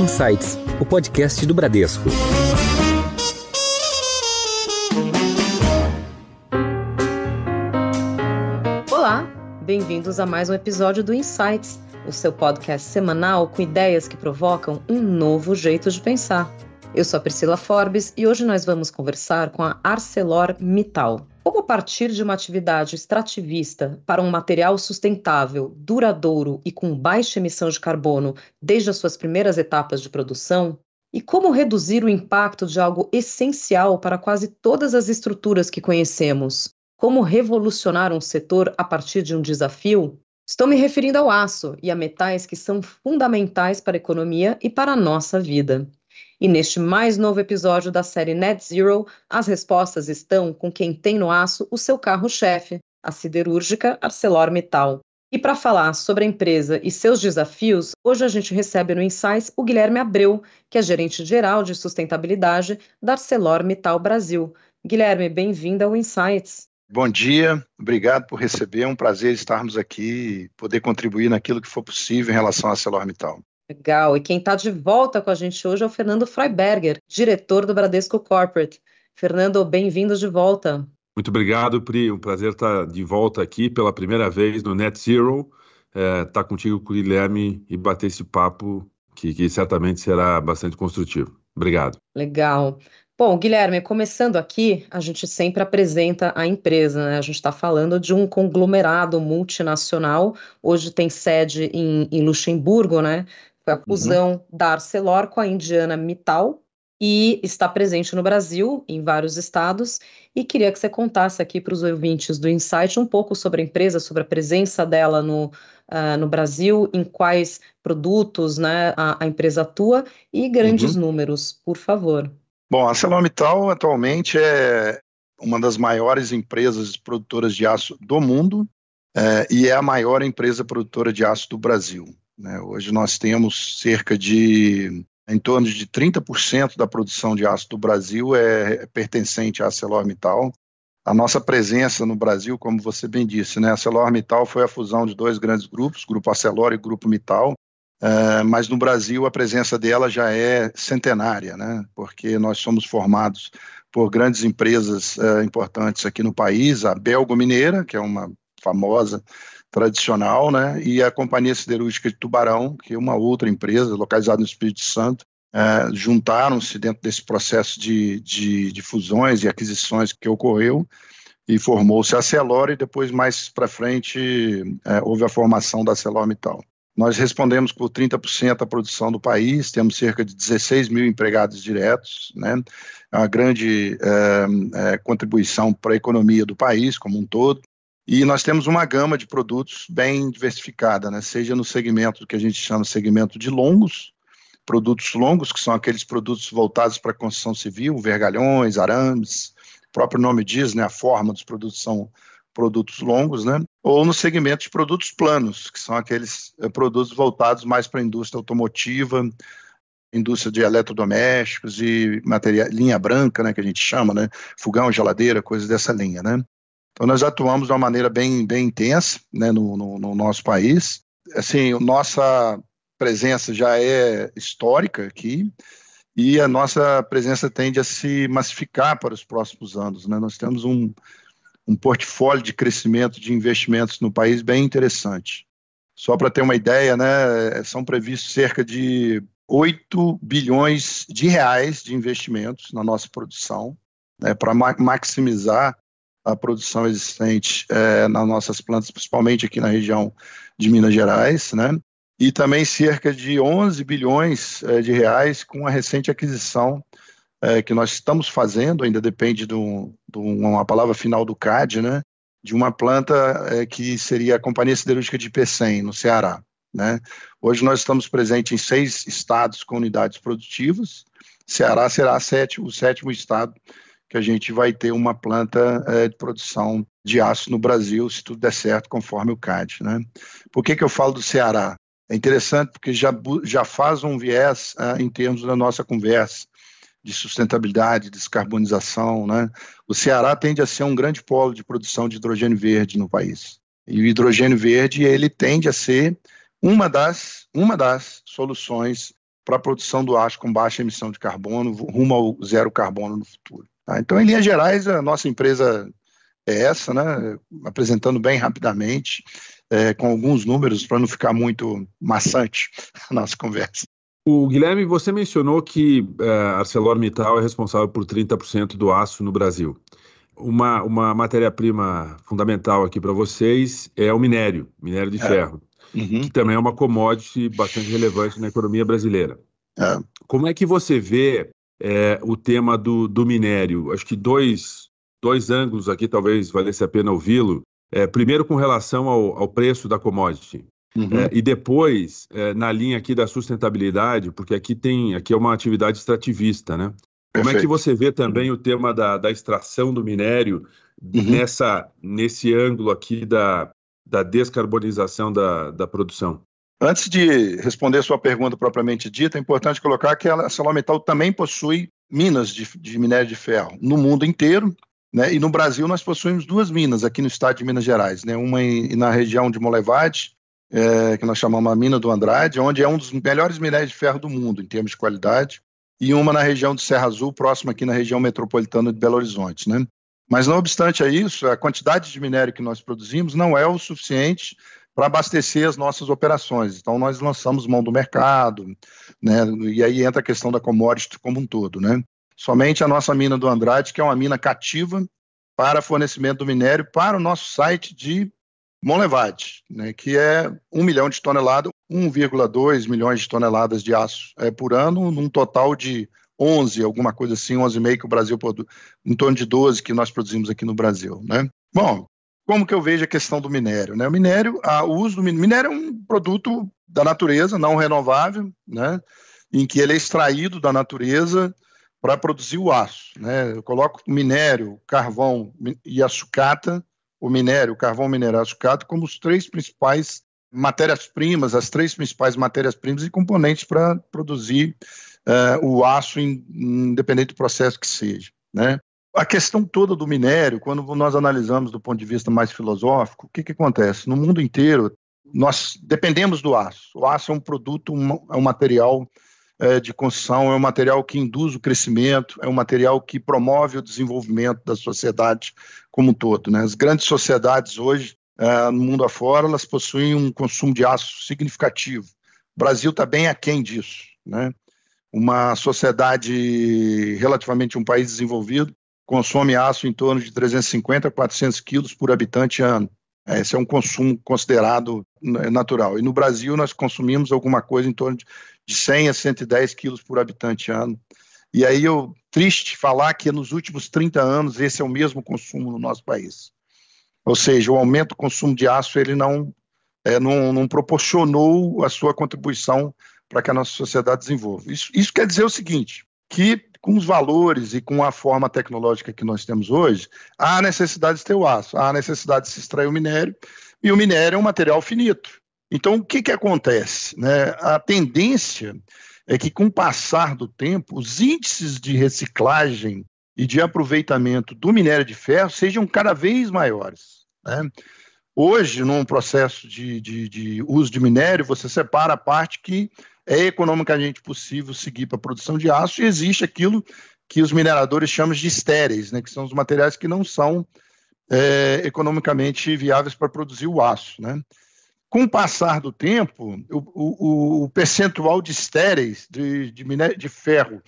Insights, o podcast do Bradesco. Olá, bem-vindos a mais um episódio do Insights, o seu podcast semanal com ideias que provocam um novo jeito de pensar. Eu sou a Priscila Forbes e hoje nós vamos conversar com a ArcelorMittal. Como partir de uma atividade extrativista para um material sustentável, duradouro e com baixa emissão de carbono desde as suas primeiras etapas de produção? E como reduzir o impacto de algo essencial para quase todas as estruturas que conhecemos? Como revolucionar um setor a partir de um desafio? Estou me referindo ao aço e a metais que são fundamentais para a economia e para a nossa vida. E neste mais novo episódio da série Net Zero, as respostas estão com quem tem no aço o seu carro-chefe, a siderúrgica ArcelorMittal. E para falar sobre a empresa e seus desafios, hoje a gente recebe no Insights o Guilherme Abreu, que é gerente geral de sustentabilidade da ArcelorMittal Brasil. Guilherme, bem-vindo ao Insights. Bom dia, obrigado por receber. É um prazer estarmos aqui e poder contribuir naquilo que for possível em relação à ArcelorMittal. Legal. E quem está de volta com a gente hoje é o Fernando Freiberger, diretor do Bradesco Corporate. Fernando, bem-vindo de volta. Muito obrigado, Pri. Um prazer estar de volta aqui pela primeira vez no Net Zero. É, estar tá contigo com o Guilherme e bater esse papo que, que certamente será bastante construtivo. Obrigado. Legal. Bom, Guilherme, começando aqui, a gente sempre apresenta a empresa, né? A gente está falando de um conglomerado multinacional, hoje tem sede em, em Luxemburgo, né? Foi a uhum. fusão uhum. da Arcelor com a Indiana Mittal e está presente no Brasil, em vários estados. E queria que você contasse aqui para os ouvintes do Insight um pouco sobre a empresa, sobre a presença dela no, uh, no Brasil, em quais produtos né, a, a empresa atua e grandes uhum. números, por favor. Bom, a ArcelorMittal atualmente é uma das maiores empresas produtoras de aço do mundo é, e é a maior empresa produtora de aço do Brasil. Né? Hoje nós temos cerca de em torno de 30% da produção de aço do Brasil é, é pertencente à ArcelorMittal. A nossa presença no Brasil, como você bem disse, né, a ArcelorMittal foi a fusão de dois grandes grupos, Grupo Arcelor e Grupo Mittal, uh, mas no Brasil a presença dela já é centenária, né, porque nós somos formados por grandes empresas uh, importantes aqui no país, a Belgo Mineira, que é uma famosa tradicional, né, e a Companhia Siderúrgica de Tubarão, que é uma outra empresa localizada no Espírito Santo, é, juntaram-se dentro desse processo de, de, de, fusões e aquisições que ocorreu e formou-se a Celor e depois mais para frente é, houve a formação da ArcelorMittal. Nós respondemos por 30% da produção do país, temos cerca de 16 mil empregados diretos, né? É uma grande é, é, contribuição para a economia do país como um todo. E nós temos uma gama de produtos bem diversificada, né? seja no segmento que a gente chama segmento de longos, produtos longos, que são aqueles produtos voltados para a construção civil, vergalhões, arames, o próprio nome diz, né, a forma dos produtos são produtos longos, né? ou no segmento de produtos planos, que são aqueles é, produtos voltados mais para a indústria automotiva, indústria de eletrodomésticos e linha branca, né, que a gente chama, né, fogão, geladeira, coisas dessa linha, né. Então, nós atuamos de uma maneira bem, bem intensa né, no, no, no nosso país. Assim, nossa presença já é histórica aqui e a nossa presença tende a se massificar para os próximos anos. Né? Nós temos um, um portfólio de crescimento de investimentos no país bem interessante. Só para ter uma ideia, né, são previstos cerca de 8 bilhões de reais de investimentos na nossa produção, né, para maximizar a produção existente é, nas nossas plantas, principalmente aqui na região de Minas Gerais, né? E também cerca de 11 bilhões é, de reais com a recente aquisição é, que nós estamos fazendo, ainda depende de, um, uma palavra final do CAD, né? De uma planta que seria a Companhia Siderúrgica de Pecém, no Ceará. Né? Hoje nós estamos presentes em seis estados com unidades produtivas. Ceará será sétimo, o sétimo estado que a gente vai ter uma planta é, de produção de aço no Brasil, se tudo der certo, conforme o CAD. Né? Por que, que eu falo do Ceará? É interessante porque já, já faz um viés é, em termos da nossa conversa de sustentabilidade, descarbonização. Né? O Ceará tende a ser um grande polo de produção de hidrogênio verde no país. E o hidrogênio verde ele tende a ser uma das, uma das soluções para a produção do aço com baixa emissão de carbono, rumo ao zero carbono no futuro. Tá? Então, em linhas gerais, a nossa empresa é essa, né? apresentando bem rapidamente, é, com alguns números, para não ficar muito maçante a nossa conversa. O Guilherme, você mencionou que a é, ArcelorMittal é responsável por 30% do aço no Brasil. Uma, uma matéria-prima fundamental aqui para vocês é o minério, minério de é. ferro, uhum. que também é uma commodity bastante relevante na economia brasileira. É. Como é que você vê é, o tema do, do minério? Acho que dois, dois ângulos aqui talvez valesse a pena ouvi-lo. É, primeiro, com relação ao, ao preço da commodity. Uhum. É, e depois, é, na linha aqui da sustentabilidade, porque aqui tem aqui é uma atividade extrativista, né? Perfeito. Como é que você vê também o tema da, da extração do minério uhum. nessa, nesse ângulo aqui da, da descarbonização da, da produção? Antes de responder sua pergunta propriamente dita, é importante colocar que a ArcelorMittal também possui minas de, de minério de ferro no mundo inteiro, né? E no Brasil nós possuímos duas minas aqui no estado de Minas Gerais, né? Uma em, na região de Molevade, é, que nós chamamos a mina do Andrade, onde é um dos melhores minérios de ferro do mundo em termos de qualidade, e uma na região de Serra Azul, próxima aqui na região metropolitana de Belo Horizonte, né? Mas não obstante a isso, a quantidade de minério que nós produzimos não é o suficiente para abastecer as nossas operações. Então nós lançamos mão do mercado, né? E aí entra a questão da commodity como um todo, né? Somente a nossa mina do Andrade, que é uma mina cativa para fornecimento do minério para o nosso site de Monlevade, né, que é 1 milhão de toneladas, 1,2 milhões de toneladas de aço é, por ano, num total de 11, alguma coisa assim, 11,5 que o Brasil produz, em torno de 12 que nós produzimos aqui no Brasil. Né? Bom, como que eu vejo a questão do minério? Né? O minério, a, o uso do minério, minério é um produto da natureza, não renovável, né? em que ele é extraído da natureza para produzir o aço. Né? Eu coloco minério, carvão e a sucata, o minério, o carvão mineral sucata, como os três principais matérias-primas, as três principais matérias-primas e componentes para produzir uh, o aço, in, independente do processo que seja. Né? A questão toda do minério, quando nós analisamos do ponto de vista mais filosófico, o que, que acontece? No mundo inteiro, nós dependemos do aço. O aço é um produto, é um material é, de construção, é um material que induz o crescimento, é um material que promove o desenvolvimento da sociedade como um todo. Né? As grandes sociedades hoje, é, no mundo afora, elas possuem um consumo de aço significativo. O Brasil está bem aquém disso. Né? Uma sociedade, relativamente um país desenvolvido, consome aço em torno de 350 a 400 quilos por habitante ano. Esse é um consumo considerado natural. E no Brasil nós consumimos alguma coisa em torno de de 100 a 110 quilos por habitante ano. E aí eu triste falar que nos últimos 30 anos esse é o mesmo consumo no nosso país. Ou seja, o aumento do consumo de aço ele não, é, não, não proporcionou a sua contribuição para que a nossa sociedade desenvolva. Isso, isso quer dizer o seguinte, que com os valores e com a forma tecnológica que nós temos hoje, há necessidade de ter o aço, há necessidade de se extrair o minério, e o minério é um material finito. Então, o que, que acontece? Né? A tendência é que, com o passar do tempo, os índices de reciclagem e de aproveitamento do minério de ferro sejam cada vez maiores. Né? Hoje, num processo de, de, de, uso de minério, você separa a parte que é economicamente possível seguir para a produção de aço e existe aquilo que os mineradores chamam de estéreis, né? que são os materiais que não são é, economicamente viáveis para produzir o aço. Né? Com o passar do tempo, o, o, o percentual de estéreis, de, de, de ferro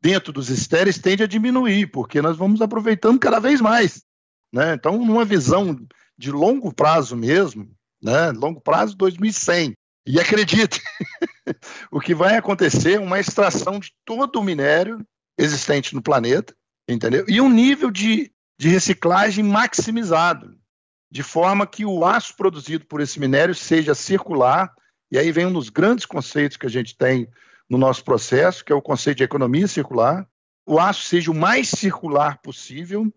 dentro dos estéreis tende a diminuir, porque nós vamos aproveitando cada vez mais. Né? Então, numa visão de longo prazo mesmo, né? longo prazo 2100, e acredite, o que vai acontecer é uma extração de todo o minério existente no planeta, entendeu? E um nível de, de reciclagem maximizado de forma que o aço produzido por esse minério seja circular, e aí vem um dos grandes conceitos que a gente tem no nosso processo, que é o conceito de economia circular, o aço seja o mais circular possível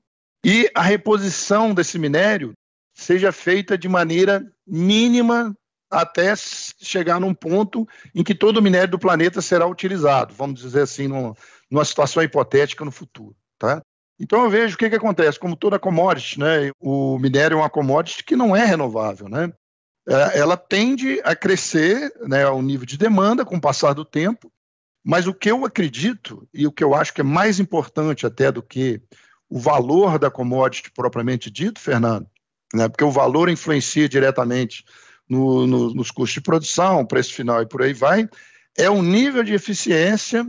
e a reposição desse minério seja feita de maneira mínima até chegar num ponto em que todo o minério do planeta será utilizado, vamos dizer assim, numa, situação hipotética no futuro. Tá? Então eu vejo o que, que acontece, como toda commodity, né? O minério é uma commodity que não é renovável, né? É, ela tende a crescer, né, ao nível de demanda com o passar do tempo, Mas o que eu acredito, e o que eu acho que é mais importante até do que o valor da commodity propriamente dito, Fernando, né, porque o valor influencia diretamente no, no, nos custos de produção, preço final e por aí vai, é o nível de eficiência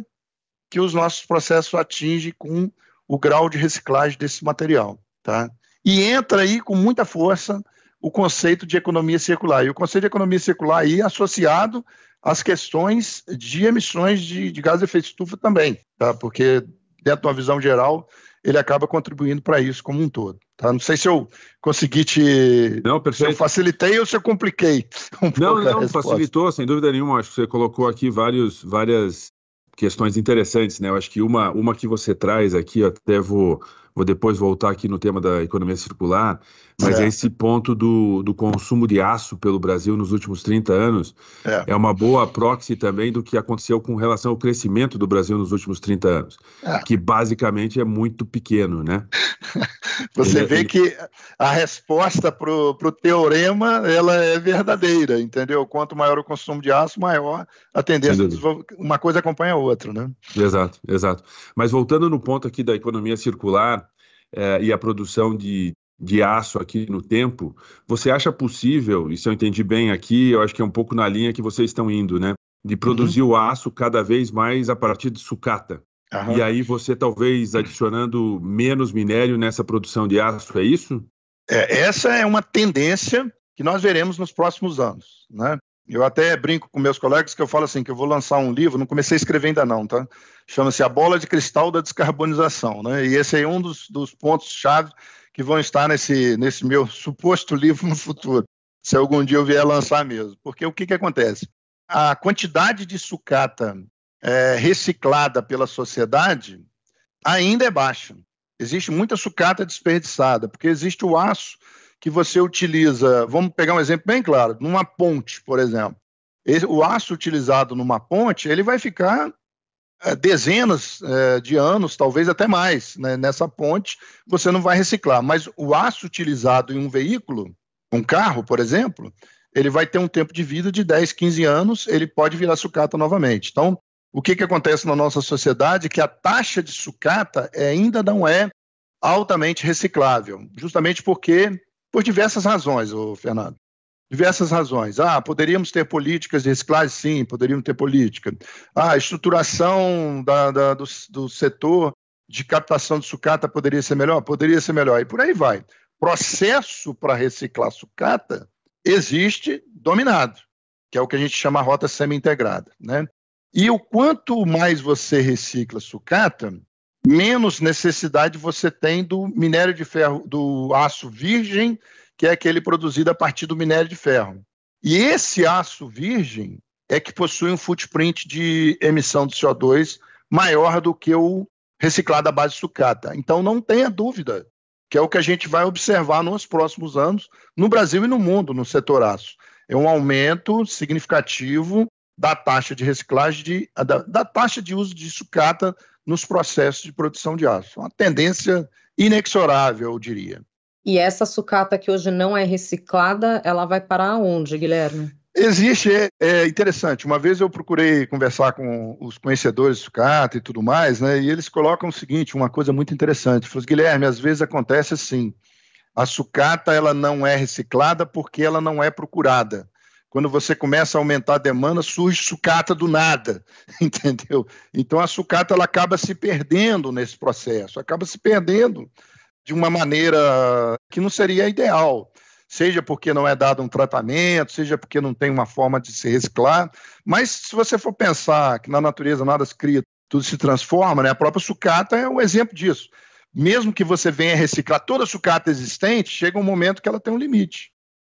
que os nossos processos atingem com o grau de reciclagem desse material. Tá? E entra aí com muita força o conceito de economia circular. E o conceito de economia circular aí é associado às questões de emissões de, de gás de efeito estufa também, tá? porque dentro de uma visão geral, ele acaba contribuindo para isso como um todo. Tá? Não sei se eu consegui te. Não, perfeito. Se eu facilitei ou se eu compliquei. Um não, não, facilitou, sem dúvida nenhuma. Acho que você colocou aqui vários, várias questões interessantes, né? Eu acho que uma, uma que você traz aqui, até vou vou depois voltar aqui no tema da economia circular, mas é. esse ponto do, do consumo de aço pelo Brasil nos últimos 30 anos é. é. uma boa proxy também do que aconteceu com relação ao crescimento do Brasil nos últimos 30 anos, é. que basicamente é muito pequeno, né? Você ele, vê ele... que a resposta para o teorema ela é verdadeira, entendeu? Quanto maior o consumo de aço, maior a tendência. Uma coisa acompanha a outra, né? Exato, exato. Mas voltando no ponto aqui da economia circular, é, e a produção de, de aço aqui no tempo, você acha possível, e se eu entendi bem aqui, eu acho que é um pouco na linha que vocês estão indo, né? De produzir uhum. o aço cada vez mais a partir de sucata. Uhum. E aí você talvez adicionando menos minério nessa produção de aço, é isso? É, essa é uma tendência que nós veremos nos próximos anos, né? Eu até brinco com meus colegas que eu falo assim, que eu vou lançar um livro, não comecei a escrever ainda não, tá? Chama-se A Bola de Cristal da Descarbonização, né? E esse é um dos, dos pontos-chave que vão estar nesse, nesse meu suposto livro no futuro, se algum dia eu vier lançar mesmo. Porque o que, que acontece? A quantidade de sucata é, reciclada pela sociedade ainda é baixa. Existe muita sucata desperdiçada, porque existe o aço que você utiliza, vamos pegar um exemplo bem claro, numa ponte, por exemplo. o aço utilizado numa ponte, ele vai ficar é, dezenas é, de anos, talvez até mais, né? nessa ponte, você não vai reciclar. Mas o aço utilizado em um veículo, um carro, por exemplo, ele vai ter um tempo de vida de 10, 15 anos, ele pode virar sucata novamente. Então, o que, que acontece na nossa sociedade? Que a taxa de sucata ainda não é altamente reciclável, justamente porque por diversas razões, Fernando. Diversas razões. Ah, poderíamos ter políticas de reciclagem? Sim, poderíamos ter política. Ah, estruturação da, da, do, do setor de captação de sucata poderia ser melhor? Poderia ser melhor. E por aí vai. Processo para reciclar sucata existe dominado, que é o que a gente chama rota semi-integrada. Né? E o quanto mais você recicla sucata, menos necessidade você tem do minério de ferro, do aço virgem, que é aquele produzido a partir do minério de ferro. E esse aço virgem é que possui um footprint de emissão de CO2 maior do que o reciclado à base de sucata. Então não tenha dúvida que é o que a gente vai observar nos próximos anos no Brasil e no mundo no setor aço. É um aumento significativo da taxa de reciclagem, de, da, da taxa de uso de sucata nos processos de produção de aço. Uma tendência inexorável, eu diria. E essa sucata que hoje não é reciclada, ela vai parar onde, Guilherme? Existe, é, é, interessante. Uma vez eu procurei conversar com os conhecedores de sucata e tudo mais, né? E eles colocam o seguinte, uma coisa muito interessante. Falei, Guilherme, às vezes acontece assim. A sucata ela não é reciclada porque ela não é procurada quando você começa a aumentar a demanda, surge sucata do nada, entendeu? Então a sucata ela acaba se perdendo nesse processo, acaba se perdendo de uma maneira que não seria ideal, seja porque não é dado um tratamento, seja porque não tem uma forma de se reciclar. Mas se você for pensar que na natureza nada se cria, tudo se transforma, né? A própria sucata é um exemplo disso. Mesmo que você venha reciclar toda a sucata existente, chega um momento que ela tem um limite.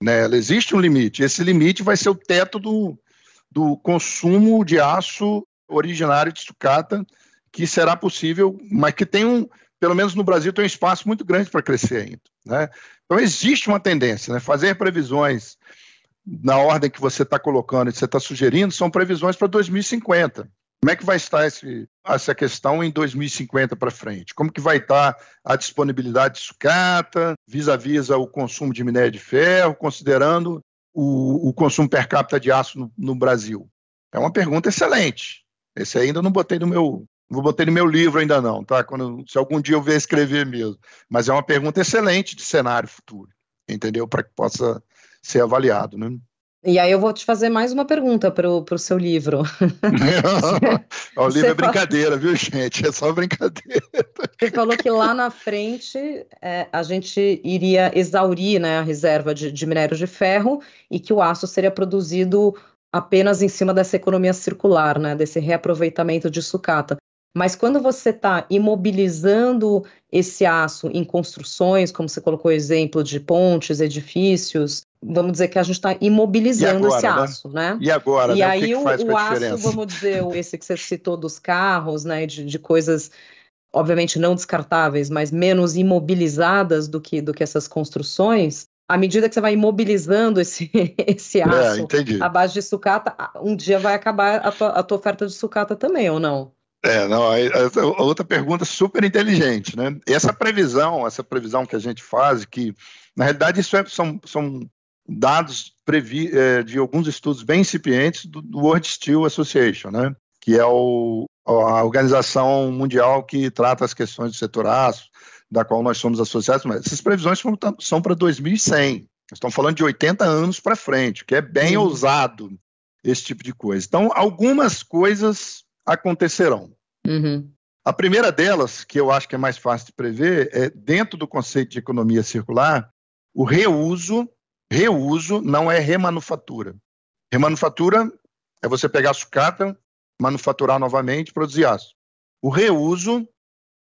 Né? Ela existe um limite. Esse limite vai ser o teto do, do consumo de aço originário de sucata, que será possível, mas que tem um, pelo menos no Brasil, tem um espaço muito grande para crescer ainda. Né? Então, existe uma tendência, né? fazer previsões na ordem que você está colocando e que você está sugerindo, são previsões para 2050. Como é que vai estar esse, essa questão em 2050 para frente? Como que vai estar a disponibilidade de sucata, vis-à-vis o consumo de minério de ferro, considerando o, o consumo per capita de aço no, no, Brasil? É uma pergunta excelente. Esse ainda não botei no meu, não botei no meu livro ainda não, tá? Quando, se algum dia eu vier escrever mesmo. Mas é uma pergunta excelente de cenário futuro, entendeu? Para que possa ser avaliado, né? E aí eu vou te fazer mais uma pergunta para o seu livro. o livro é brincadeira, viu, gente? É só brincadeira. Você falou que lá na frente é, a gente iria exaurir né, a reserva de, de minério de ferro e que o aço seria produzido apenas em cima dessa economia circular, né, desse reaproveitamento de sucata. Mas quando você está imobilizando esse aço em construções, como você colocou o exemplo de pontes, edifícios, vamos dizer que a gente está imobilizando agora, esse né? aço, né? né? E agora? E né? aí o, que que o aço, vamos dizer, esse que você citou dos carros, né? De, de, coisas, obviamente não descartáveis, mas menos imobilizadas do que, do que essas construções. À medida que você vai imobilizando esse, esse é, aço é, à base de sucata, um dia vai acabar a tua, a tua oferta de sucata também, ou não? É, não, a outra pergunta super inteligente, né? Essa previsão, essa previsão que a gente faz, que na realidade isso é, são, são dados previ, é, de alguns estudos bem incipientes do, do, World Steel Association, né? Que é o, a organização mundial que trata as questões do setor aço, da qual nós somos associados, mas essas previsões são, são para 2100. Estamos falando de 80 anos para frente, que é bem uhum. ousado esse tipo de coisa. Então, algumas coisas acontecerão. Uhum. A primeira delas, que eu acho que é mais fácil de prever, é dentro do conceito de economia circular, o reuso. Reuso não é remanufatura. Remanufatura é você pegar sucata, manufaturar novamente produzir aço. O reuso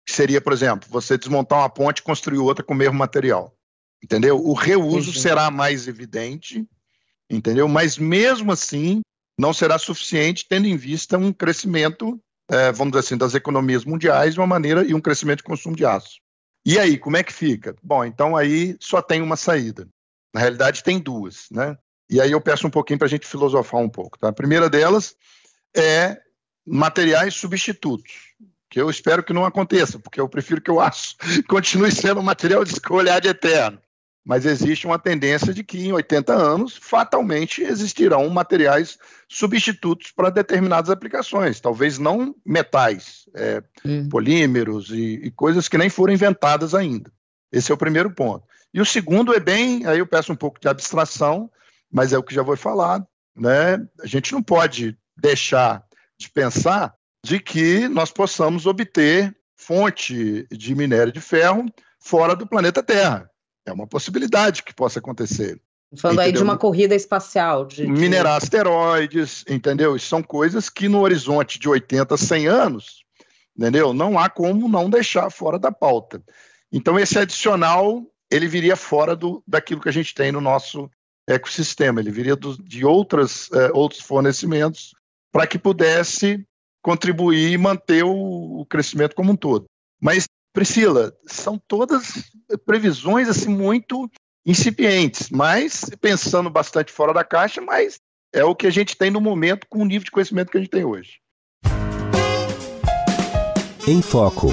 seria, por exemplo, você desmontar uma ponte e construir outra com o mesmo material. Entendeu? O reuso Entendi. será mais evidente, entendeu? Mas mesmo assim, não será suficiente, tendo em vista um crescimento é, vamos dizer assim, das economias mundiais de uma maneira e um crescimento de consumo de aço. E aí, como é que fica? Bom, então aí só tem uma saída. Na realidade, tem duas, né? E aí eu peço um pouquinho para a gente filosofar um pouco. Tá? A primeira delas é materiais substitutos, que eu espero que não aconteça, porque eu prefiro que o aço continue sendo um material de escolha de eterno mas existe uma tendência de que em 80 anos, fatalmente, existirão materiais substitutos para determinadas aplicações, talvez não metais, é, hum. polímeros e, e, coisas que nem foram inventadas ainda. Esse é o primeiro ponto. E o segundo é bem, aí eu peço um pouco de abstração, mas é o que já vou falar, né? A gente não pode deixar de pensar de que nós possamos obter fonte de minério de ferro fora do planeta Terra é uma possibilidade que possa acontecer. Falando entendeu? aí de uma corrida espacial. De, de... Minerar asteroides, entendeu? Isso são coisas que no horizonte de 80, 100 anos, entendeu? Não há como não deixar fora da pauta. Então, esse adicional, ele viria fora do, daquilo que a gente tem no nosso ecossistema, ele viria do, de outras, é, outros fornecimentos para que pudesse contribuir e manter o, o crescimento como um todo. Mas Priscila, são todas previsões assim muito incipientes, mas pensando bastante fora da caixa, mas é o que a gente tem no momento com o nível de conhecimento que a gente tem hoje. Em Foco.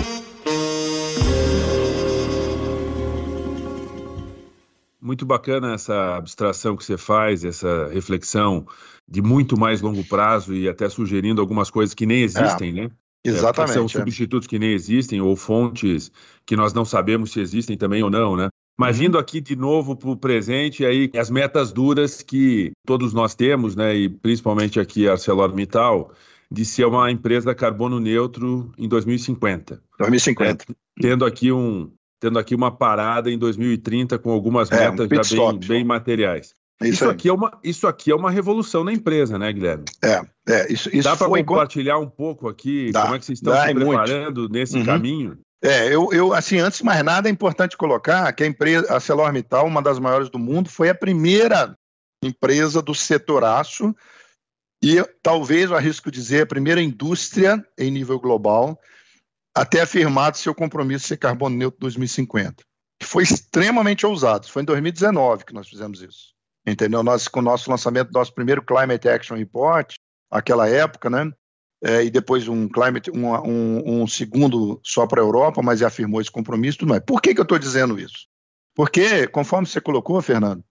Muito bacana essa abstração que você faz, essa reflexão de muito mais longo prazo e até sugerindo algumas coisas que nem existem, é. né? Exatamente. É, são substitutos que nem existem, ou fontes que nós não sabemos se existem também ou não, né? Mas uhum. vindo aqui de novo para o presente, aí as metas duras que todos nós temos, né? E principalmente aqui a ArcelorMittal, de ser uma empresa carbono neutro em 2050. 2050. É, tendo aqui um tendo aqui uma parada em 2030 com algumas é, metas um já bem, bem materiais. É isso, isso aqui é uma, isso aqui é uma revolução na empresa, né, Guilherme? É, é isso, isso Dá para compartilhar um pouco aqui Dá, como é que vocês estão se preparando muito. nesse uhum. caminho? É, eu, eu, assim, antes de mais nada, é importante colocar que a empresa, a ArcelorMittal, uma das maiores do mundo, foi a primeira empresa do setor aço e talvez, eu arrisco dizer, a primeira indústria em nível global a ter afirmado seu compromisso de ser carbono neutro 2050, que foi extremamente ousado. Foi em 2019 que nós fizemos isso entendeu? Nós, com o nosso lançamento nosso primeiro Climate Action Report, aquela época, né? É, e depois um, climate, um, um, um segundo só para a Europa, mas afirmou esse compromisso, tudo mais. Por que, que eu estou dizendo isso? Porque, conforme você colocou, Fernando,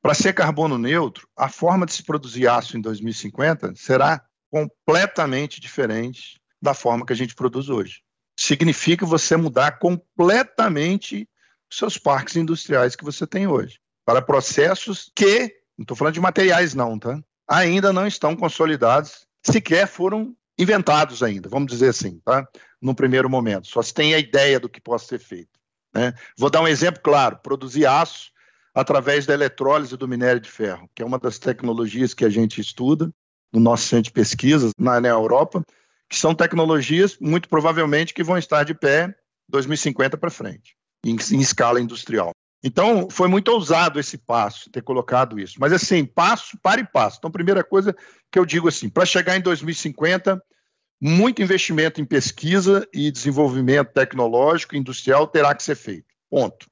para ser carbono neutro, a forma de se produzir aço em 2050 será completamente diferente da forma que a gente produz hoje. Significa você mudar completamente os seus parques industriais que você tem hoje para processos que, não estou falando de materiais não, tá? Ainda não estão consolidados, sequer foram inventados ainda, vamos dizer assim, tá? No primeiro momento, só se tem a ideia do que possa ser feito. Né? Vou dar um exemplo claro: produzir aço através da eletrólise do minério de ferro, que é uma das tecnologias que a gente estuda no nosso centro de pesquisas na, na Europa, que são tecnologias muito provavelmente que vão estar de pé 2050 para frente, em, em escala industrial. Então, foi muito ousado esse passo, ter colocado isso. Mas, assim, passo para e passo. Então, primeira coisa que eu digo assim: para chegar em 2050, muito investimento em pesquisa e desenvolvimento tecnológico e industrial terá que ser feito. Ponto.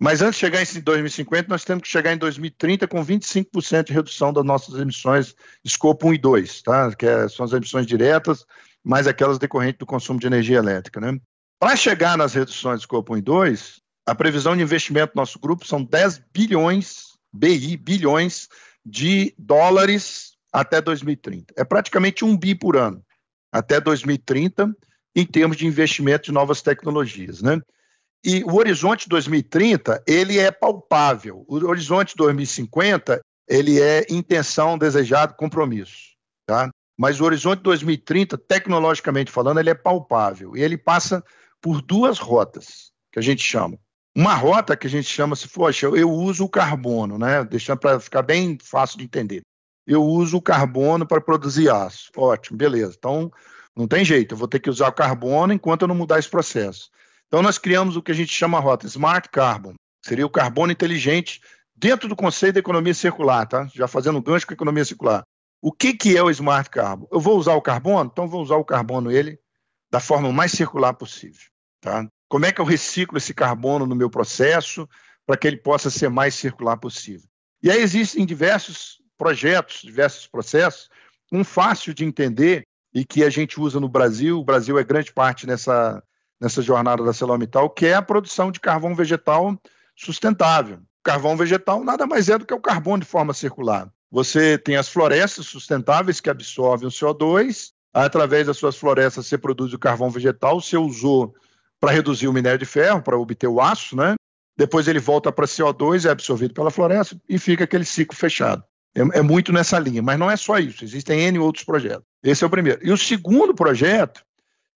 Mas antes de chegar em 2050, nós temos que chegar em 2030 com 25% de redução das nossas emissões escopo 1 e 2, tá? que é, são as emissões diretas, mais aquelas decorrentes do consumo de energia elétrica. Né? Para chegar nas reduções de escopo 1 e 2, a previsão de investimento do nosso grupo são 10 bilhões, BI, bilhões de dólares até 2030. É praticamente um bi por ano até 2030 em termos de investimento de novas tecnologias, né? E o horizonte 2030, ele é palpável. O horizonte 2050, ele é intenção, desejado, compromisso, tá? Mas o horizonte 2030, tecnologicamente falando, ele é palpável. E ele passa por duas rotas, que a gente chama. Uma rota que a gente chama se, poxa, eu uso o carbono, né? Deixando para ficar bem fácil de entender. Eu uso o carbono para produzir aço. Ótimo, beleza. Então, não tem jeito, eu vou ter que usar o carbono enquanto eu não mudar esse processo. Então, nós criamos o que a gente chama rota Smart Carbon, seria o carbono inteligente dentro do conceito da economia circular, tá? Já fazendo gancho com a economia circular. O que, que é o Smart Carbon? Eu vou usar o carbono? Então, vou usar o carbono ele da forma mais circular possível, tá? Como é que eu reciclo esse carbono no meu processo para que ele possa ser mais circular possível? E aí existem diversos projetos, diversos processos. Um fácil de entender e que a gente usa no Brasil, o Brasil é grande parte nessa, nessa jornada da ArcelorMittal, que é a produção de carvão vegetal sustentável. Carvão vegetal nada mais é do que o carbono de forma circular. Você tem as florestas sustentáveis que absorvem o CO2, através das suas florestas você produz o carvão vegetal, você usou para reduzir o minério de ferro, para obter o aço, né? Depois ele volta para CO2, é absorvido pela floresta e fica aquele ciclo fechado. É, é, muito nessa linha, mas não é só isso, existem N outros projetos. Esse é o primeiro. E o segundo projeto,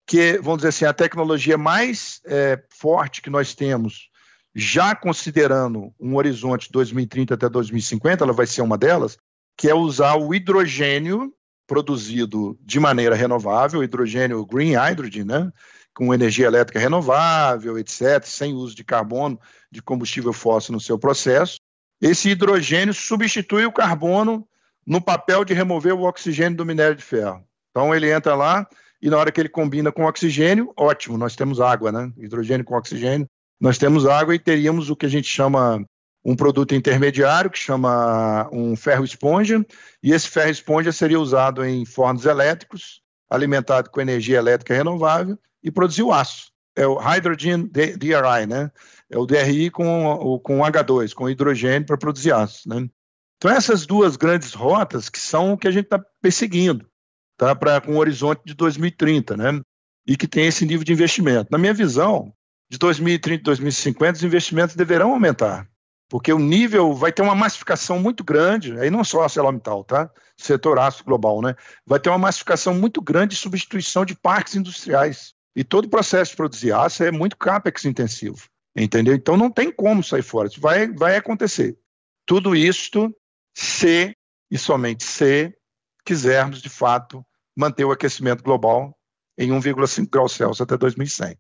que vamos dizer assim, a tecnologia mais é, forte que nós temos, já considerando um horizonte 2030 até 2050, ela vai ser uma delas, que é usar o hidrogênio produzido de maneira renovável, hidrogênio green hydrogen, né? Com energia elétrica renovável, etc., sem uso de carbono, de combustível fóssil no seu processo. Esse hidrogênio substitui o carbono no papel de remover o oxigênio do minério de ferro. Então ele entra lá e na hora que ele combina com oxigênio, ótimo, nós temos água, né? Hidrogênio com oxigênio, nós temos água e teríamos o que a gente chama um produto intermediário que chama um ferro esponja, e esse ferro esponja seria usado em fornos elétricos, alimentado com energia elétrica renovável, e produzir o aço. É o Hydrogen DRI, né? É o DRI com, com H2, com hidrogênio para produzir aço, né? Então, essas duas grandes rotas que são o que a gente está perseguindo, tá? Pra, com um horizonte de 2030, né? E que tem esse nível de investimento. Na minha visão, de 2030 e 2050, os investimentos deverão aumentar, porque o nível vai ter uma massificação muito grande, aí não só a ArcelorMittal, tá? Setor aço global, né? Vai ter uma massificação muito grande de substituição de parques industriais. E todo o processo de produzir aço é muito capex intensivo, entendeu? Então não tem como sair fora, isso vai, vai acontecer. Tudo isto se, e somente se, quisermos de fato manter o aquecimento global em 1,5 graus Celsius até 2100.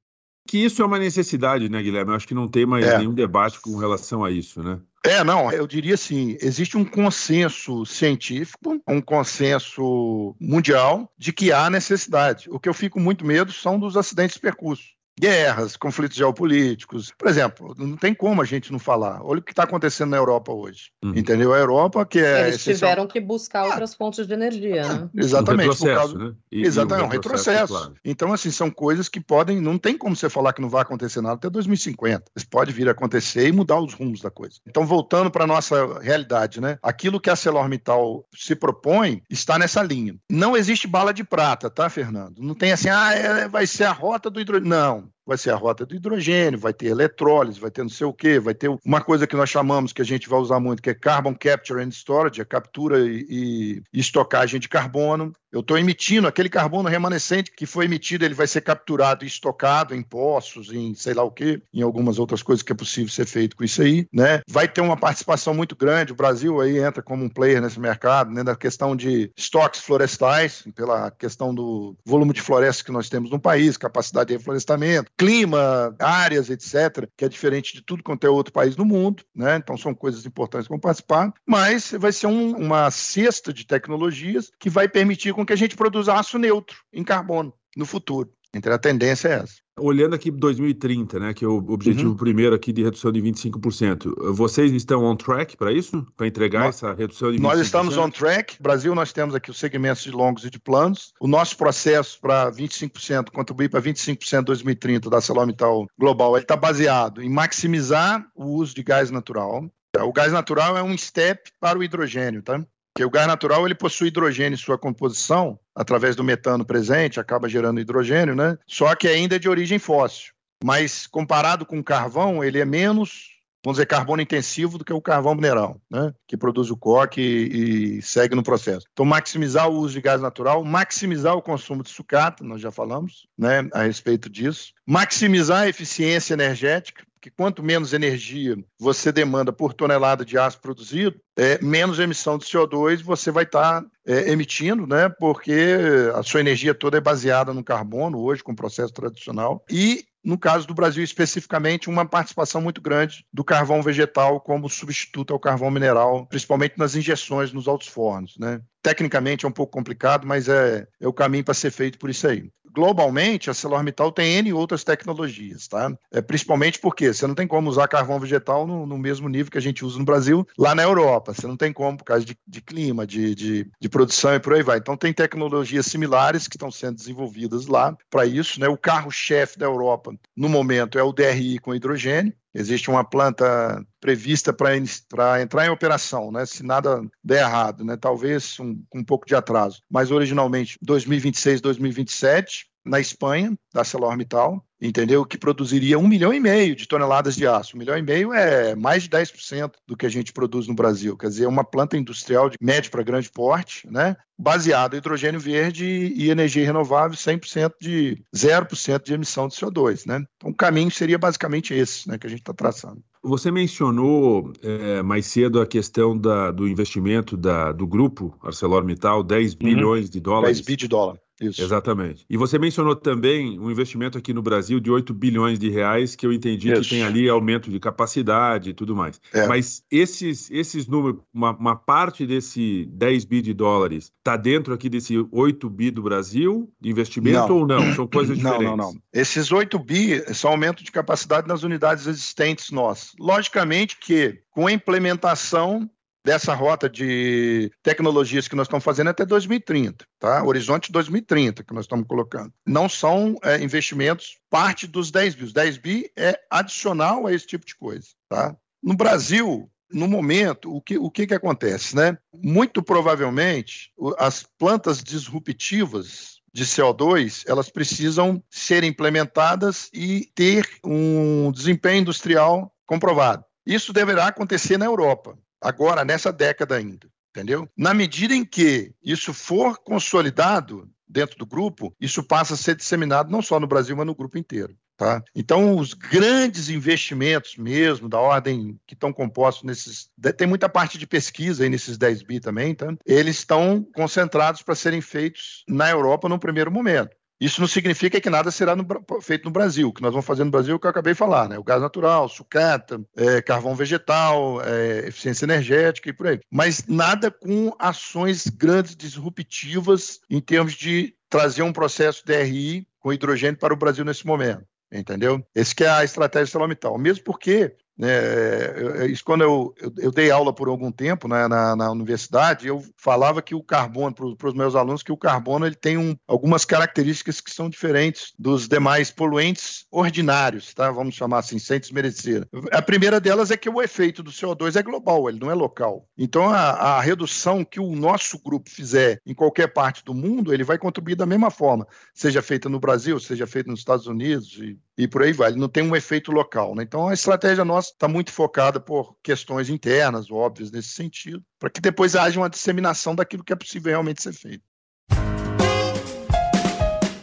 Que isso é uma necessidade, né, Guilherme? Eu acho que não tem mais é. nenhum debate com relação a isso, né? É, não, eu diria assim, existe um consenso científico, um consenso mundial de que há necessidade. O que eu fico muito medo são dos acidentes de percurso. Guerras, conflitos geopolíticos. Por exemplo, não tem como a gente não falar. Olha o que está acontecendo na Europa hoje. Uhum. Entendeu? A Europa que é. Eles tiveram que buscar ah, outras fontes de energia, né? Exatamente. Um retrocesso, causa... né? E, exatamente, e um retrocesso. retrocesso. Claro. Então, assim, são coisas que podem. Não tem como você falar que não vai acontecer nada até 2050. Isso pode vir a acontecer e mudar os rumos da coisa. Então, voltando para a nossa realidade, né? Aquilo que a ArcelorMittal se propõe está nessa linha. Não existe bala de prata, tá, Fernando? Não tem assim, ah, é, vai ser a rota do hidrogênio. Não vai ser a rota do hidrogênio, vai ter eletrólise, vai ter não sei o quê, vai ter uma coisa que nós chamamos, que a gente vai usar muito, que é Carbon Capture and Storage, a captura e, e, estocagem de carbono. Eu estou emitindo aquele carbono remanescente que foi emitido, ele vai ser capturado e estocado em poços, em sei lá o quê, em algumas outras coisas que é possível ser feito com isso aí, né? Vai ter uma participação muito grande, o Brasil aí entra como um player nesse mercado, né, na questão de estoques florestais, pela questão do volume de florestas que nós temos no país, capacidade de reflorestamento, clima, áreas, etc., que é diferente de tudo quanto é outro país no mundo, né? Então são coisas importantes para participar, mas vai ser um, uma cesta de tecnologias que vai permitir com que a gente produza aço neutro em carbono no futuro. Então a tendência é essa. Olhando aqui 2030, né, que é o objetivo uhum. primeiro aqui de redução de 25%, vocês estão on track para isso? Para entregar nós, essa redução de 25%? Nós estamos on track. Brasil, nós temos aqui os segmentos de longos e de planos. O nosso processo para 25%, contribuir para 25% em 2030 da ArcelorMittal Global, ele está baseado em maximizar o uso de gás natural. O gás natural é um step para o hidrogênio, tá? Porque o gás natural ele possui hidrogênio em sua composição, através do metano presente, acaba gerando hidrogênio, né? Só que ainda é de origem fóssil. Mas comparado com o carvão, ele é menos, vamos dizer, carbono intensivo do que o carvão mineral, né? Que produz o coque e, segue no processo. Então, maximizar o uso de gás natural, maximizar o consumo de sucata, nós já falamos, né, a respeito disso, maximizar a eficiência energética, que quanto menos energia você demanda por tonelada de aço produzido, é, menos emissão de CO2 você vai estar tá, é, emitindo, né? Porque a sua energia toda é baseada no carbono hoje, com o processo tradicional. E no caso do Brasil especificamente, uma participação muito grande do carvão vegetal como substituto ao carvão mineral, principalmente nas injeções nos altos fornos. Né? Tecnicamente é um pouco complicado, mas é, é o caminho para ser feito por isso aí globalmente, a ArcelorMittal tem N outras tecnologias, tá? É, principalmente porque você não tem como usar carvão vegetal no, no, mesmo nível que a gente usa no Brasil, lá na Europa. Você não tem como por causa de, de clima, de, de, de, produção e por aí vai. Então, tem tecnologias similares que estão sendo desenvolvidas lá para isso, né? O carro-chefe da Europa, no momento, é o DRI com hidrogênio. Existe uma planta prevista para entrar em operação, né? se nada der errado, né? talvez um, um pouco de atraso, mas originalmente 2026, 2027, na Espanha, da ArcelorMittal, entendeu? Que produziria um milhão e meio de toneladas de aço. Um milhão e meio é mais de 10% do que a gente produz no Brasil. Quer dizer, é uma planta industrial de médio para grande porte, né? Baseada em hidrogênio verde e energia renovável, 100% de 0% de emissão de CO2, né? Então, o caminho seria basicamente esse, né, que a gente está traçando. Você mencionou é, mais cedo a questão da, do investimento da, do grupo ArcelorMittal, 10 uhum. bilhões de dólares. 10 bi de dólar. Isso. Exatamente. E você mencionou também um investimento aqui no Brasil de 8 bilhões de reais, que eu entendi Isso. que tem ali aumento de capacidade e tudo mais. É. Mas esses, esses números, uma, uma, parte desse 10 bi de dólares está dentro aqui desse 8 bi do Brasil de investimento não. ou não? São coisas diferentes? Não, não, não. Esses 8 bi são aumento de capacidade nas unidades existentes nossas. Logicamente que com a implementação dessa rota de tecnologias que nós estamos fazendo até 2030, tá? Horizonte 2030 que nós estamos colocando. Não são é, investimentos parte dos 10 bi. Os 10 bi é adicional a esse tipo de coisa, tá? No Brasil, no momento, o que, o que, que acontece, né? Muito provavelmente, as plantas disruptivas de CO2, elas precisam ser implementadas e ter um desempenho industrial comprovado. Isso deverá acontecer na Europa agora nessa década ainda, entendeu? Na medida em que isso for consolidado dentro do grupo, isso passa a ser disseminado não só no Brasil, mas no grupo inteiro. Tá? Então, os grandes investimentos mesmo, da ordem que estão compostos nesses. Tem muita parte de pesquisa aí nesses 10 bi também, tá? eles estão concentrados para serem feitos na Europa no primeiro momento. Isso não significa que nada será no, feito no Brasil. O que nós vamos fazer no Brasil é o que eu acabei de falar, né? O gás natural, sucata, é, carvão vegetal, é, eficiência energética e por aí. Mas nada com ações grandes, disruptivas, em termos de trazer um processo DRI com hidrogênio para o Brasil nesse momento. entendeu? Esse que é a estratégia ArcelorMittal. Mesmo porque é, isso quando eu, eu, eu, dei aula por algum tempo né, na, na, universidade, eu falava que o carbono, para os meus alunos, que o carbono ele tem um, algumas características que são diferentes dos demais poluentes ordinários, tá? vamos chamar assim, sem desmerecer. A primeira delas é que o efeito do CO2 é global, ele não é local. Então, a, a redução que o nosso grupo fizer em qualquer parte do mundo, ele vai contribuir da mesma forma, seja feita no Brasil, seja feita nos Estados Unidos e e por aí vai. Ele não tem um efeito local. Né? Então, a estratégia nossa está muito focada por questões internas, óbvias nesse sentido, para que depois haja uma disseminação daquilo que é possível realmente ser feito.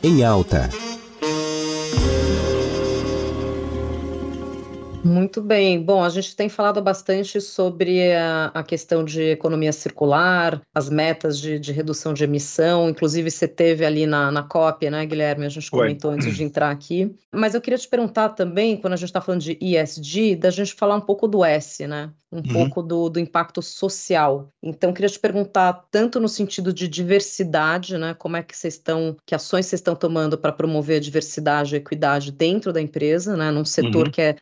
Em alta. Muito bem. Bom, a gente tem falado bastante sobre a, a questão de economia circular, as metas de, de, redução de emissão. Inclusive, você teve ali na, na cópia, né, Guilherme? A gente comentou Oi. antes de entrar aqui. Mas eu queria te perguntar também, quando a gente está falando de ESG, da gente falar um pouco do S, né? um uhum. pouco do, do impacto social. Então, queria te perguntar, tanto no sentido de diversidade, né? Como é que vocês estão, que ações vocês estão tomando para promover a diversidade e equidade dentro da empresa, né? Num setor uhum. que é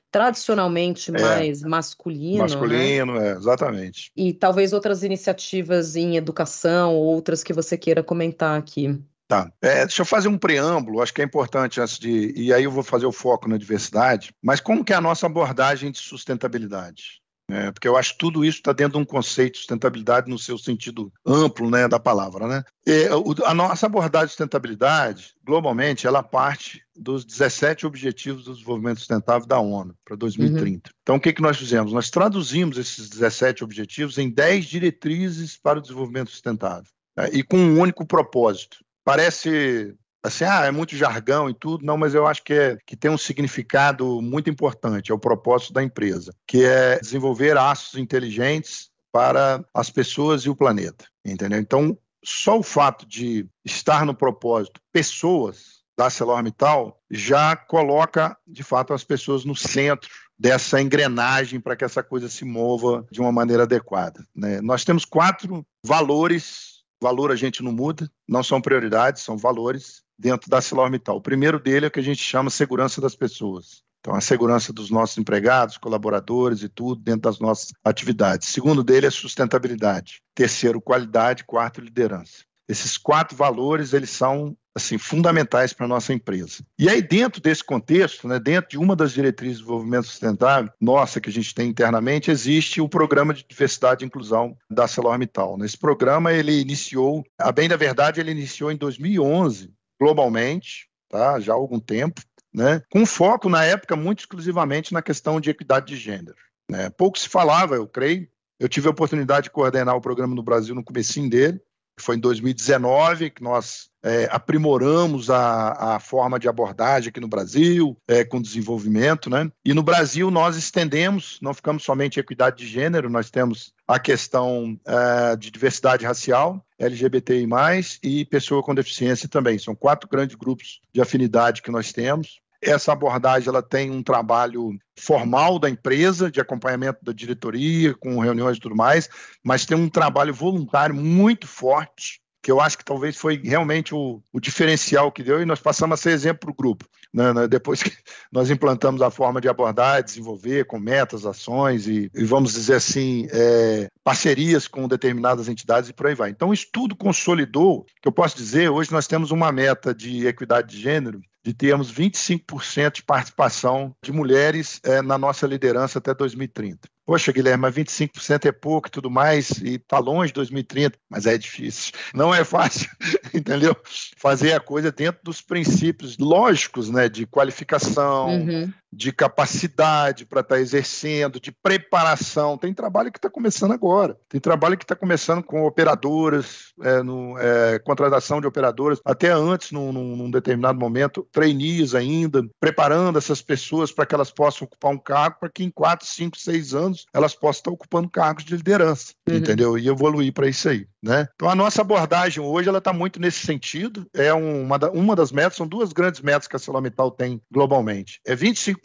tradicionalmente é. mais masculino. Masculino, né? é, exatamente. E talvez outras iniciativas em educação, outras que você queira comentar aqui. Tá. É, deixa eu fazer um preâmbulo, acho que é importante antes de. E aí eu vou fazer o foco na diversidade. Mas como que é a nossa abordagem de sustentabilidade? É, porque eu acho que tudo isso está dentro de um conceito de sustentabilidade no seu sentido amplo né, da palavra. Né? E, a nossa abordagem de sustentabilidade, globalmente, ela parte dos 17 Objetivos do Desenvolvimento Sustentável da ONU para 2030. Uhum. Então, o que, que nós fizemos? Nós traduzimos esses 17 objetivos em 10 diretrizes para o desenvolvimento sustentável, né, e com um único propósito. Parece assim, ah, é muito jargão e tudo, não, mas eu acho que, é, que tem um significado muito importante, é o propósito da empresa, que é desenvolver aços inteligentes para as pessoas e o planeta, entendeu? Então, só o fato de estar no propósito pessoas da ArcelorMittal já coloca, de fato, as pessoas no centro dessa engrenagem para que essa coisa se mova de uma maneira adequada. Né? Nós temos quatro valores, valor a gente não muda, não são prioridades, são valores, dentro da ArcelorMittal. O primeiro dele é o que a gente chama segurança das pessoas. Então, a segurança dos nossos empregados, colaboradores e tudo dentro das nossas atividades. O segundo dele é sustentabilidade. Terceiro, qualidade. Quarto, liderança. Esses quatro valores, eles são assim fundamentais para a nossa empresa. E aí, dentro desse contexto, né, dentro de uma das diretrizes de desenvolvimento sustentável, nossa, que a gente tem internamente, existe o Programa de Diversidade e Inclusão da ArcelorMittal. Esse programa, ele iniciou, a bem da verdade, ele iniciou em 2011, globalmente, tá? já há algum tempo, né? com foco, na época, muito exclusivamente na questão de equidade de gênero. Né? Pouco se falava, eu creio. Eu tive a oportunidade de coordenar o programa no Brasil no comecinho dele, foi em 2019 que nós é, aprimoramos a, a, forma de abordagem aqui no Brasil, é, com desenvolvimento, né? E no Brasil nós estendemos, não ficamos somente em equidade de gênero, nós temos a questão é, de diversidade racial, LGBTI+, e pessoa com deficiência também. São quatro grandes grupos de afinidade que nós temos. Essa abordagem ela tem um trabalho formal da empresa, de acompanhamento da diretoria, com reuniões e tudo mais, mas tem um trabalho voluntário muito forte que eu acho que talvez foi realmente o, o diferencial que deu, e nós passamos a ser exemplo para o grupo. Né, né? Depois que nós implantamos a forma de abordar, desenvolver com metas, ações e, e vamos dizer assim, é, parcerias com determinadas entidades e por aí vai. Então, isso tudo consolidou, que eu posso dizer, hoje nós temos uma meta de equidade de gênero de termos 25% de participação de mulheres é, na nossa liderança até 2030. Poxa, Guilherme, mas 25% é pouco e tudo mais, e está longe de 2030, mas é difícil. Não é fácil, entendeu? Fazer a coisa dentro dos princípios lógicos, né, de qualificação, uhum de capacidade para estar tá exercendo, de preparação. Tem trabalho que está começando agora. Tem trabalho que está começando com operadoras, é, no, é, contratação de operadoras, até antes, num, num, determinado momento, trainees ainda, preparando essas pessoas para que elas possam ocupar um cargo, para que em 4, 5, 6 anos elas possam estar ocupando cargos de liderança, uhum. entendeu? E evoluir para isso aí. Né? Então, a nossa abordagem hoje ela está muito nesse sentido. É uma, uma das metas, são duas grandes metas que a ArcelorMittal tem globalmente. É 25%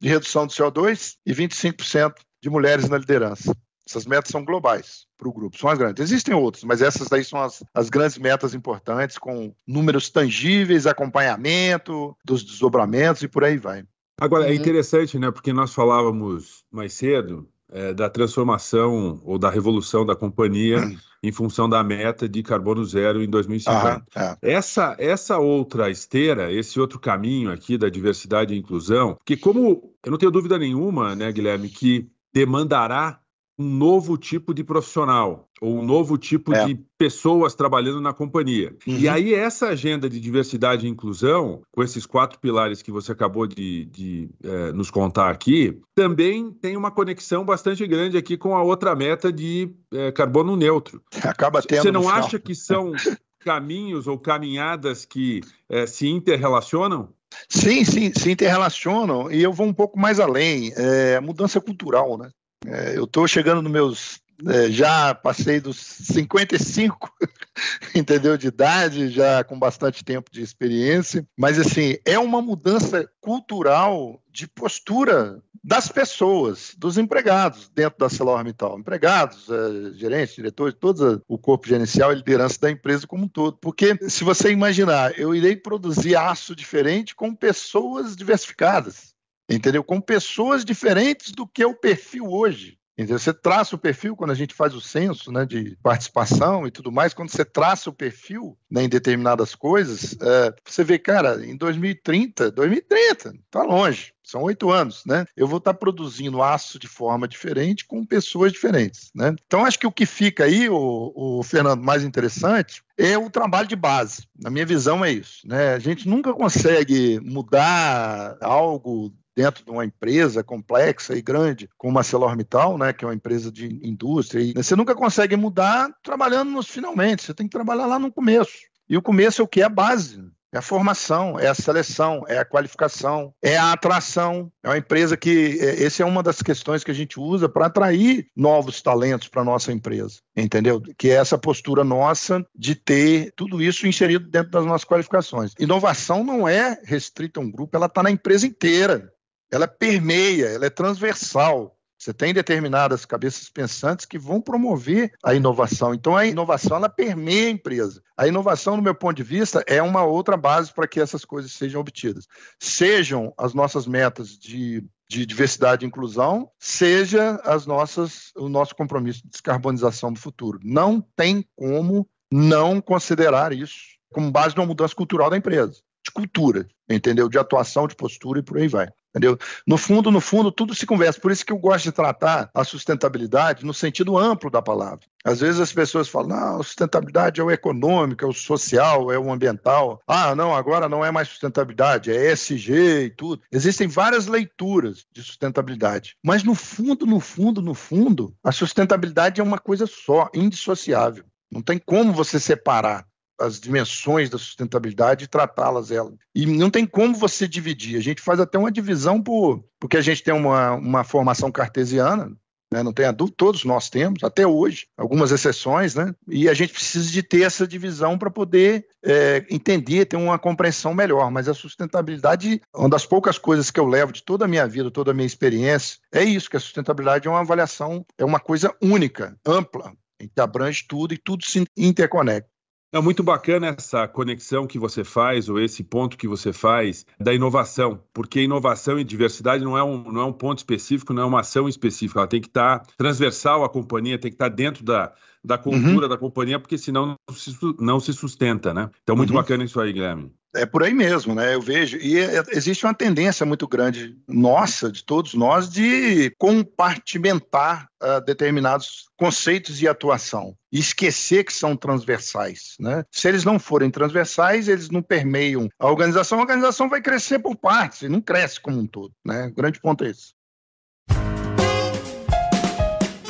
de redução do CO2 e 25% de mulheres na liderança. Essas metas são globais para o grupo, são as grandes. Existem outras, mas essas daí são as, as grandes metas importantes, com números tangíveis, acompanhamento dos desdobramentos e por aí vai. Agora, é uhum. interessante, né? Porque nós falávamos mais cedo é, da transformação ou da revolução da companhia em função da meta de carbono zero em 2050. é. Essa, essa outra esteira, esse outro caminho aqui da diversidade e inclusão, que como eu não tenho dúvida nenhuma, né, Guilherme, que demandará um novo tipo de profissional ou um novo tipo é. de pessoas trabalhando na companhia. Uhum. E aí essa agenda de diversidade e inclusão, com esses quatro pilares que você acabou de, de é, nos contar aqui, também tem uma conexão bastante grande aqui com a outra meta de é, carbono neutro. Acaba tendo. Você não acha que são caminhos ou caminhadas que é, se interrelacionam? Sim, sim, se interrelacionam. E eu vou um pouco mais além. É, mudança cultural, né? É, eu estou chegando nos meus. É, já passei dos 55, entendeu? De idade, já com bastante tempo de experiência. Mas, assim, é uma mudança cultural de postura das pessoas, dos empregados dentro da ArcelorMittal, empregados, é, gerentes, diretores, todo o corpo gerencial e liderança da empresa como um todo. Porque se você imaginar, eu irei produzir aço diferente com pessoas diversificadas entendeu? Com pessoas diferentes do que é o perfil hoje. Entendeu? Você traça o perfil quando a gente faz o censo né, de participação e tudo mais, quando você traça o perfil né, em determinadas coisas, é, você vê, cara, em 2030, 2030, tá longe, são oito anos, né? Eu vou estar tá produzindo aço de forma diferente com pessoas diferentes, né? Então, acho que o que fica aí, o, o Fernando, mais interessante é o trabalho de base. Na minha visão é isso, né? A gente nunca consegue mudar algo dentro de uma empresa complexa e grande como a ArcelorMittal, né, que é uma empresa de indústria, e você nunca consegue mudar trabalhando nos finalmente, você tem que trabalhar lá no começo. E o começo é o que? É a base. É a formação, é a seleção, é a qualificação, é a atração. É uma empresa que. É, essa é uma das questões que a gente usa para atrair novos talentos para a nossa empresa. Entendeu? Que é essa postura nossa de ter tudo isso inserido dentro das nossas qualificações. Inovação não é restrita a um grupo, ela está na empresa inteira ela permeia, ela é transversal. Você tem determinadas cabeças pensantes que vão promover a inovação. Então, a inovação ela permeia a empresa. A inovação, no meu ponto de vista, é uma outra base para que essas coisas sejam obtidas. Sejam as nossas metas de, de diversidade e inclusão, seja as nossas, o nosso compromisso de descarbonização do futuro. Não tem como não considerar isso como base numa mudança cultural da empresa, de cultura, entendeu? De atuação, de postura e por aí vai. Entendeu? No fundo, no fundo, tudo se conversa. Por isso que eu gosto de tratar a sustentabilidade no sentido amplo da palavra. Às vezes as pessoas falam, não, sustentabilidade é o econômico, é o social, é o ambiental. Ah, não, agora não é mais sustentabilidade, é ESG e tudo. Existem várias leituras de sustentabilidade. Mas no fundo, no fundo, no fundo, a sustentabilidade é uma coisa só, indissociável. Não tem como você separar as dimensões da sustentabilidade e tratá-las ela. E não tem como você dividir. A gente faz até uma divisão por, porque a gente tem uma, uma formação cartesiana, né? não tem a dúvida, todos nós temos, até hoje, algumas exceções, né? e a gente precisa de ter essa divisão para poder é, entender, ter uma compreensão melhor. Mas a sustentabilidade, uma das poucas coisas que eu levo de toda a minha vida, toda a minha experiência, é isso, que a sustentabilidade é uma avaliação, é uma coisa única, ampla, que abrange tudo e tudo se interconecta. É muito bacana essa conexão que você faz, ou esse ponto que você faz da inovação, porque inovação e diversidade não é um, não é um ponto específico, não é uma ação específica, ela tem que estar transversal à companhia, tem que estar dentro da, da cultura uhum. da companhia, porque senão não se, não se sustenta, né? Então, muito uhum. bacana isso aí, Guilherme. É por aí mesmo, né? Eu vejo. E é, existe uma tendência muito grande nossa, de todos nós, de compartimentar uh, determinados conceitos e atuação. E esquecer que são transversais. Né? Se eles não forem transversais, eles não permeiam a organização, a organização vai crescer por partes, e não cresce como um todo. Né? O grande ponto é esse.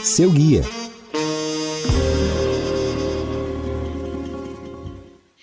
Seu guia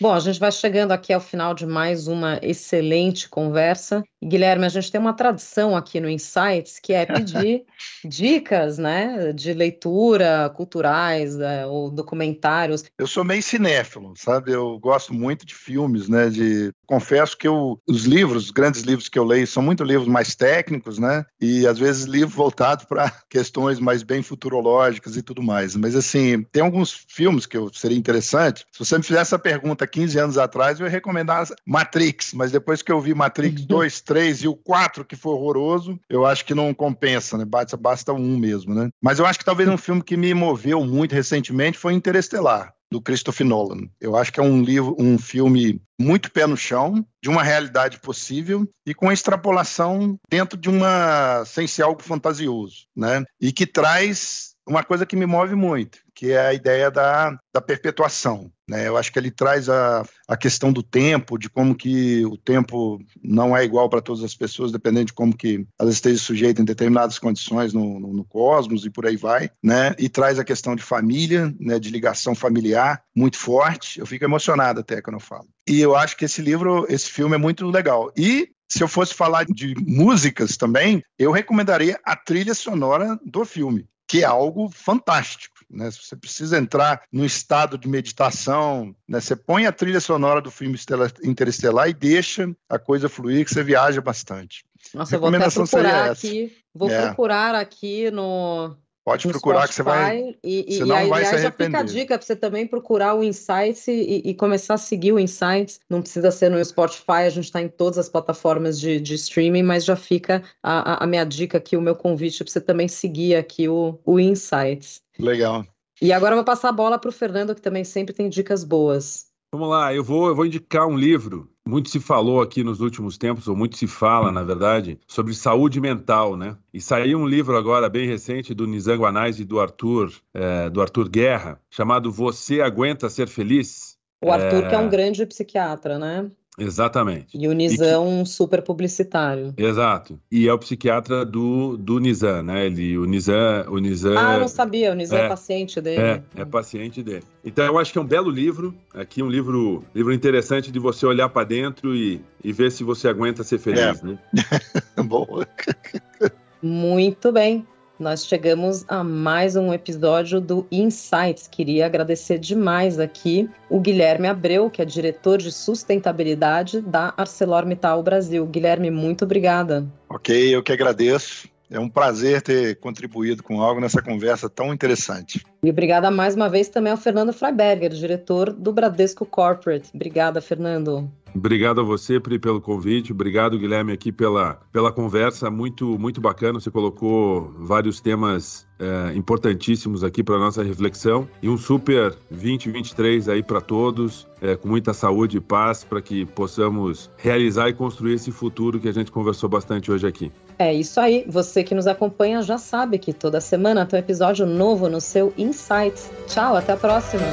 Bom, a gente vai chegando aqui ao final de mais uma excelente conversa. Guilherme, a gente tem uma tradição aqui no Insights que é pedir dicas, né, de leitura, culturais é, ou documentários. Eu sou meio cinéfilo, sabe? Eu gosto muito de filmes, né? De confesso que eu, os livros, os grandes livros que eu leio, são muito livros mais técnicos, né? E às vezes livros voltados para questões mais bem futurológicas e tudo mais. Mas assim, tem alguns filmes que eu seria interessante. Se você me fizesse essa pergunta 15 anos atrás, eu ia recomendar Matrix, mas depois que eu vi Matrix 2, 3 e o 4, que foi horroroso, eu acho que não compensa, né? Basta, basta um mesmo, né? Mas eu acho que talvez um filme que me moveu muito recentemente foi Interestelar do Christopher Nolan. Eu acho que é um livro, um filme muito pé no chão, de uma realidade possível e com a extrapolação dentro de uma sem ser algo fantasioso, né? E que traz uma coisa que me move muito, que é a ideia da, da perpetuação. Né? Eu acho que ele traz a, a questão do tempo, de como que o tempo não é igual para todas as pessoas, dependendo de como que elas estejam sujeitas em determinadas condições no, no, no, cosmos e por aí vai, né? E traz a questão de família, né? de ligação familiar muito forte. Eu fico emocionado até quando eu falo. E eu acho que esse livro, esse filme é muito legal. E se eu fosse falar de músicas também, eu recomendaria a trilha sonora do filme que é algo fantástico. Né? Se você precisa entrar no estado de meditação, né? você põe a trilha sonora do filme Interestelar e deixa a coisa fluir, que você viaja bastante. Nossa, eu vou até procurar aqui, vou é. procurar aqui no, Pode procurar que você vai. E, e, você não e vai se arrepender. já fica a dica para você também procurar o Insights e, e, começar a seguir o Insights. Não precisa ser no Spotify, a gente está em todas as plataformas de, de streaming, mas já fica a, a, minha dica aqui, o meu convite para você também seguir aqui o, o Insights. Legal. E agora eu vou passar a bola para o Fernando, que também sempre tem dicas boas. Vamos lá, eu vou, eu vou indicar um livro muito se falou aqui nos últimos tempos, ou muito se fala, na verdade, sobre saúde mental, né? E saiu um livro agora bem recente do Nizam Anais e do Arthur, é, do Arthur Guerra, chamado Você Aguenta Ser Feliz? O Arthur, é... que é um grande psiquiatra, né? Exatamente. E o Nizam, um super publicitário. Exato. E é o psiquiatra do, do Nizam, né? Ele, o Nizam, o Nizam... Ah, eu não sabia. O Nizam é, é paciente dele. É, é paciente dele. Então, eu acho que é um belo livro. Aqui um livro, livro interessante de você olhar para dentro e, e ver se você aguenta ser feliz, é. né? Boa. Muito bem. Nós chegamos a mais um episódio do Insights. Queria agradecer demais aqui o Guilherme Abreu, que é diretor de sustentabilidade da ArcelorMittal Brasil. Guilherme, muito obrigada. Ok, eu que agradeço. É um prazer ter contribuído com algo nessa conversa tão interessante. E obrigada mais uma vez também ao Fernando Freiberger, diretor do Bradesco Corporate. Obrigada, Fernando. Obrigado a você, Pri, pelo convite. Obrigado, Guilherme, aqui pela, pela conversa. Muito, muito bacana. Você colocou vários temas é, importantíssimos aqui para nossa reflexão. E um super 2023 aí para todos, é, com muita saúde e paz, para que possamos realizar e construir esse futuro que a gente conversou bastante hoje aqui. É isso aí. Você que nos acompanha já sabe que toda semana tem um episódio novo no seu Insights. Tchau, até a próxima.